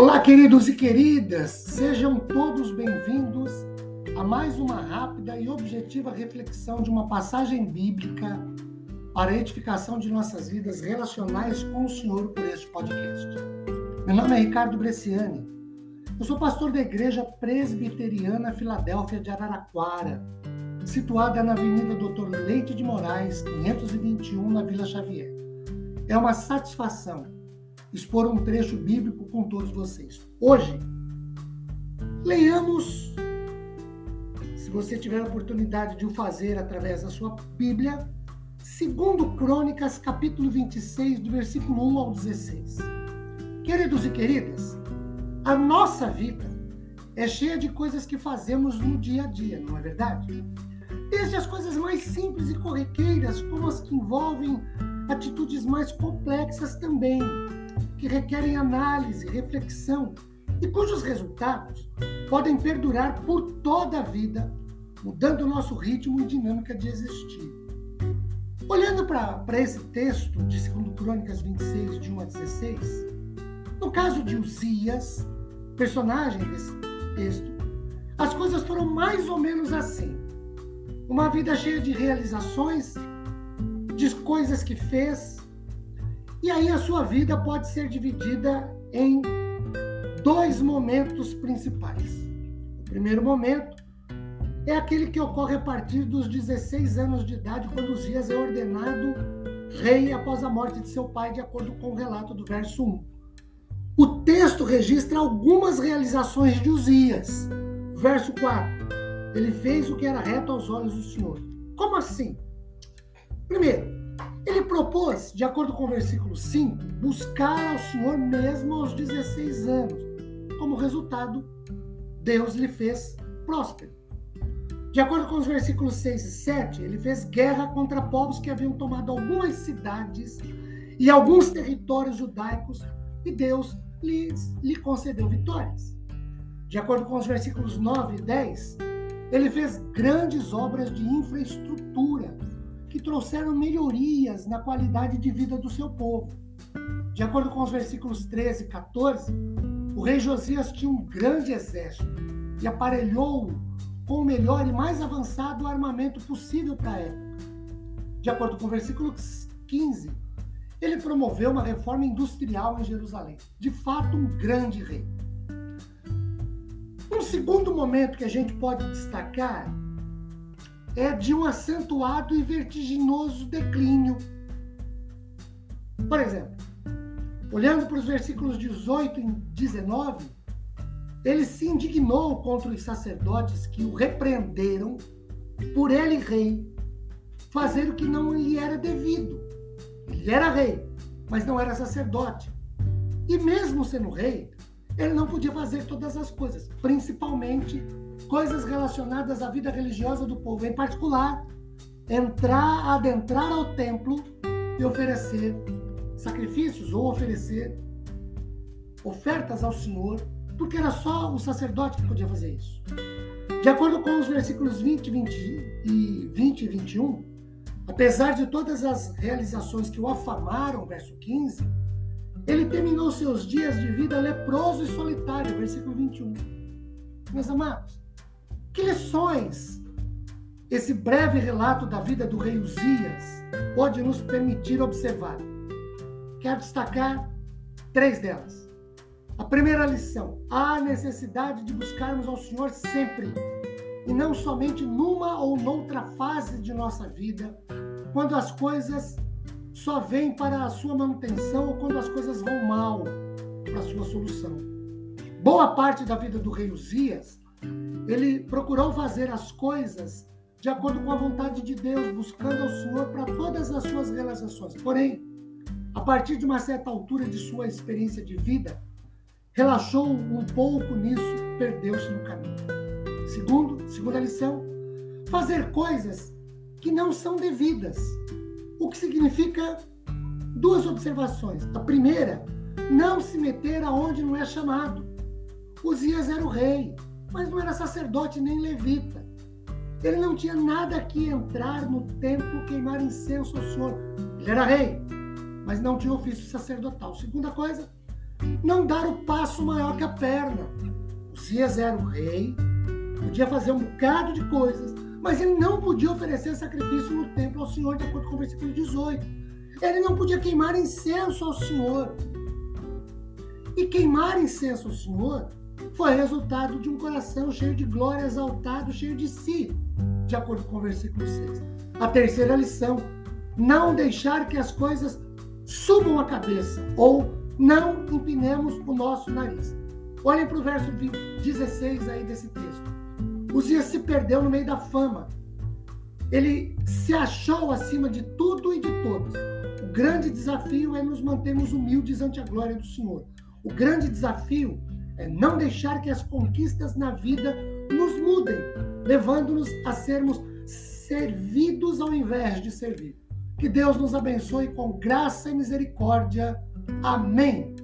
Olá, queridos e queridas, sejam todos bem-vindos a mais uma rápida e objetiva reflexão de uma passagem bíblica para a edificação de nossas vidas relacionais com o Senhor por este podcast. Meu nome é Ricardo Bresciani, eu sou pastor da Igreja Presbiteriana Filadélfia de Araraquara, situada na Avenida Doutor Leite de Moraes, 521, na Vila Xavier. É uma satisfação expor um trecho bíblico com todos vocês. Hoje, leiamos, se você tiver a oportunidade de o fazer através da sua Bíblia, segundo Crônicas, capítulo 26, do versículo 1 ao 16. Queridos e queridas, a nossa vida é cheia de coisas que fazemos no dia a dia, não é verdade? Desde as coisas mais simples e corriqueiras, como as que envolvem atitudes mais complexas também, que requerem análise, reflexão e cujos resultados podem perdurar por toda a vida, mudando o nosso ritmo e dinâmica de existir. Olhando para esse texto de 2 Crônicas 26, de 1 a 16, no caso de Uzias, personagem desse texto, as coisas foram mais ou menos assim. Uma vida cheia de realizações, de coisas que fez, e aí a sua vida pode ser dividida em dois momentos principais. O primeiro momento é aquele que ocorre a partir dos 16 anos de idade, quando Uzias é ordenado rei após a morte de seu pai, de acordo com o relato do verso 1. O texto registra algumas realizações de Uzias. Verso 4. Ele fez o que era reto aos olhos do Senhor. Como assim? Primeiro, propôs, de acordo com o versículo 5, buscar ao Senhor mesmo aos 16 anos. Como resultado, Deus lhe fez próspero. De acordo com os versículos 6 e 7, ele fez guerra contra povos que haviam tomado algumas cidades e alguns territórios judaicos e Deus lhe, lhe concedeu vitórias. De acordo com os versículos 9 e 10, ele fez grandes obras de infraestrutura que trouxeram melhorias na qualidade de vida do seu povo. De acordo com os versículos 13 e 14, o rei Josias tinha um grande exército e aparelhou com o melhor e mais avançado armamento possível para a época. De acordo com o versículo 15, ele promoveu uma reforma industrial em Jerusalém. De fato, um grande rei. Um segundo momento que a gente pode destacar é de um acentuado e vertiginoso declínio. Por exemplo, olhando para os versículos 18 e 19, ele se indignou contra os sacerdotes que o repreenderam por ele, rei, fazer o que não lhe era devido. Ele era rei, mas não era sacerdote. E mesmo sendo rei, ele não podia fazer todas as coisas, principalmente coisas relacionadas à vida religiosa do povo, em particular, entrar, adentrar ao templo e oferecer sacrifícios ou oferecer ofertas ao Senhor, porque era só o sacerdote que podia fazer isso. De acordo com os versículos 20, 20 e 20 e 21, apesar de todas as realizações que o afamaram, verso 15, ele terminou seus dias de vida leproso e solitário, versículo 21. Meus amados, que lições esse breve relato da vida do rei Uzias pode nos permitir observar? Quero destacar três delas. A primeira lição: há necessidade de buscarmos ao Senhor sempre, e não somente numa ou noutra fase de nossa vida, quando as coisas só vêm para a sua manutenção ou quando as coisas vão mal para a sua solução. Boa parte da vida do rei Uzias ele procurou fazer as coisas de acordo com a vontade de Deus, buscando ao Senhor para todas as suas realizações. Porém, a partir de uma certa altura de sua experiência de vida, relaxou um pouco nisso, perdeu-se no caminho. Segundo, segunda lição, fazer coisas que não são devidas. O que significa duas observações. A primeira, não se meter aonde não é chamado. Uzias era o rei, mas não era sacerdote nem levita. Ele não tinha nada que entrar no templo queimar incenso ao Senhor. Ele era rei, mas não tinha ofício sacerdotal. Segunda coisa, não dar o passo maior que a perna. Uzias era o rei, podia fazer um bocado de coisas, mas ele não podia oferecer sacrifício no templo ao Senhor, de acordo com o versículo 18. Ele não podia queimar incenso ao Senhor. E queimar incenso ao Senhor foi resultado de um coração cheio de glória, exaltado, cheio de si, de acordo com o versículo 6. A terceira lição: não deixar que as coisas subam a cabeça ou não empinemos o nosso nariz. Olhem para o verso 16 aí desse texto. Uzias se perdeu no meio da fama. Ele se achou acima de tudo e de todos. O grande desafio é nos mantermos humildes ante a glória do Senhor. O grande desafio não deixar que as conquistas na vida nos mudem, levando-nos a sermos servidos ao invés de servir. Que Deus nos abençoe com graça e misericórdia. Amém.